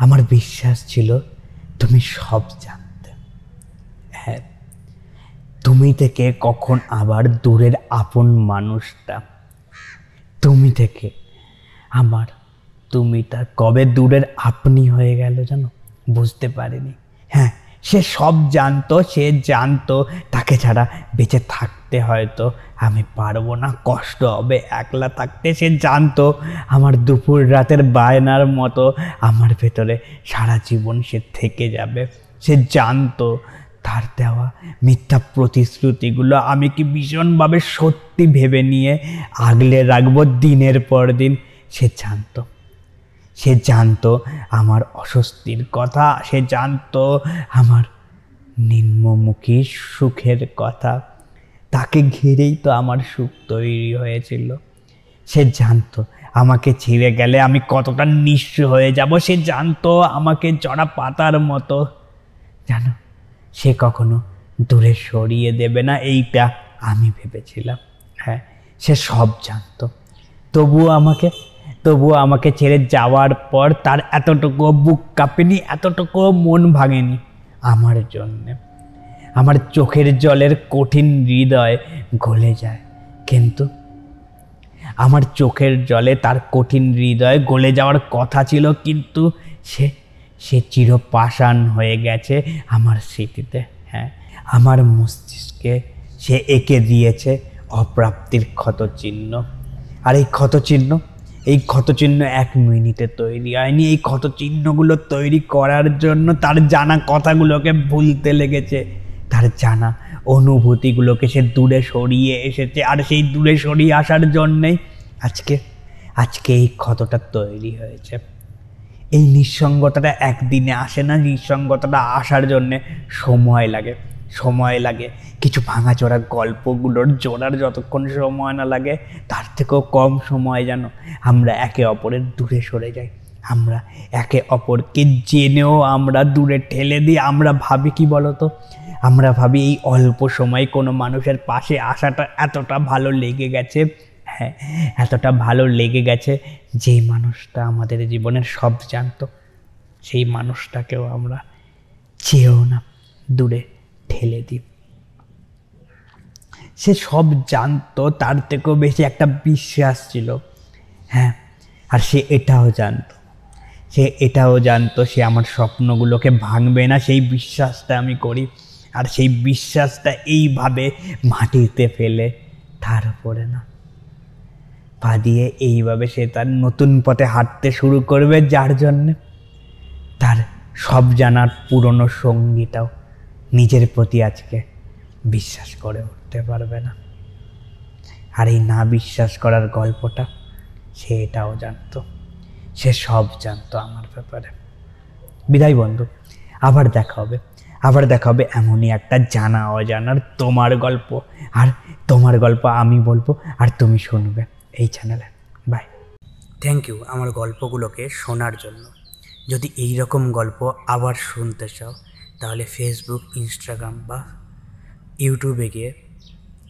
আমার বিশ্বাস ছিল তুমি সব জানতে। হ্যাঁ তুমি থেকে কখন আবার দূরের আপন মানুষটা? তুমি থেকে। আমার তুমিটা কবে দূরের আপনি হয়ে গেল জানো? বুঝতে পারিনি। হ্যাঁ সে সব জানতো, সে জানতো, তাকে ছাড়া বেঁচে থাকতে হয়তো আমি পারব না, কষ্ট হবে একলা থাকতে। সে জানতো আমার দুপুর রাতের বায়নার মতো আমার ভেতরে সারা জীবন সে থেকে যাবে। সে জানতো তার দেওয়া মিথ্যা প্রতিশ্রুতিগুলো আমি কি ভীষণভাবে সত্যি ভেবে নিয়ে আগলে রাখব দিনের পর দিন? সে জানতো। সে জানতো আমার অস্বস্তির কথা, সে জানতো আমার নিম্নমুখী সুখের কথা। তাকে ঘিরেই তো আমার সুখ তৈরি হয়েছিল। সে জানতো আমাকে ছিঁড়ে গেলে আমি কতটা নিঃস্ব হয়ে যাব, সে জানতো আমাকে জড়া পাতার মতো। জানো, সে কখনো দূরে সরিয়ে দেবে না, এইটা আমি ভেবেছিলাম। হ্যাঁ সে সব জানতো। তবুও আমাকে তবুও আমাকে ছেড়ে যাওয়ার পর তার এতটুকু বুক কাঁপেনি, এতটুকু মন ভাঙেনি আমার জন্যে। আমার চোখের জলের কঠিন হৃদয় গলে যায়। কিন্তু আমার চোখের জলে তার কঠিন হৃদয় গলে যাওয়ার কথা ছিল, কিন্তু সে সে চিরপাষাণ হয়ে গেছে আমার স্মৃতিতে হ্যাঁ। আমার মস্তিষ্কে সে এঁকে দিয়েছে অপ্রাপ্তির ক্ষতচিহ্ন। আর এই ক্ষতচিহ্ন এই ক্ষতচিহ্ন এক মিনিটে তৈরি হয়নি। এই ক্ষতচিহ্নগুলো তৈরি করার জন্য তার জানা কথাগুলোকে ভুলতে লেগেছে। তার জানা অনুভূতিগুলোকে সে দূরে সরিয়ে এসেছে আর সেই দূরে সরিয়ে আসার জন্যেই আজকে আজকে এই ক্ষতটা তৈরি হয়েছে। এই নিঃসঙ্গতাটা একদিনে আসে না, নিঃসঙ্গতাটা আসার জন্যে সময় লাগে। সময় লাগে। কিছু ভাঙাচোরা গল্পগুলোর জোড়ার যতক্ষণ সময় না লাগে, তার থেকেও কম সময় যেন আমরা একে অপরের দূরে সরে যাই। আমরা একে অপরকে জেনেও আমরা দূরে ঠেলে দিই। আমরা ভাবি কি বলতো? আমরা ভাবি এই অল্প সময় কোনো মানুষের পাশে আসাটা এতটা ভালো লেগে গেছে হ্যাঁ এতটা ভালো লেগে গেছে যেই মানুষটা আমাদের জীবনের সব জানতো। সেই মানুষটাকেও আমরা চেয়েও না দূরে ঠেলে দিই। সে সব জানতো, তার থেকেও বেশি একটা বিশ্বাস ছিল। হ্যাঁ আর সে এটাও জানতো। সে এটাও জানতো, সে আমার স্বপ্নগুলোকে ভাঙবে না, সেই বিশ্বাসটা আমি করি। আর সেই বিশ্বাসটা এইভাবে মাটিতে ফেলে, তার উপরে না। পা দিয়ে এইভাবে সে তার নতুন পথে হাঁটতে শুরু করবে, যার জন্যে তার সব জানার পুরনো সঙ্গীটাও নিজের প্রতি আজকে বিশ্বাস করে উঠতে পারবে না। আর এই না বিশ্বাস করার গল্পটা সে এটাও জানতো, সে সব জানতো আমার ব্যাপারে। বিদায় বন্ধু, আবার দেখা হবে, আবার দেখা হবে এমনই একটা জানা অজানার তোমার গল্প। আর তোমার গল্প আমি বলব, আর তুমি শুনবে এই চ্যানেলে বাই থ্যাংক ইউ আমার গল্পগুলোকে শোনার জন্য। যদি এই রকম গল্প আবার শুনতে চাও তাহলে ফেসবুক ইনস্টাগ্রাম বা ইউটিউবে গিয়ে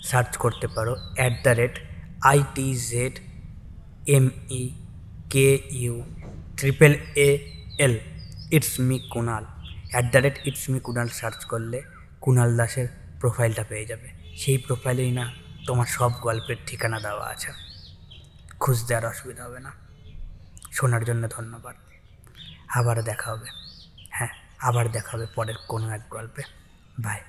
সার্চ করতে পারো। At the rate IT Z M E K U triple A L it's me Kunal at the rate it's me Kunal search করলে কুনাল দাসের প্রোফাইলটা পেয়ে যাবে। সেই প্রোফাইলেই না তোমার সব গল্পের ঠিকানা দেওয়া আছে। খুঁজতে আর অসুবিধা হবে না। শোনার জন্য ধন্যবাদ। আবার দেখা হবে। আবার দেখা হবে পরের কোনো এক গল্পে। বাই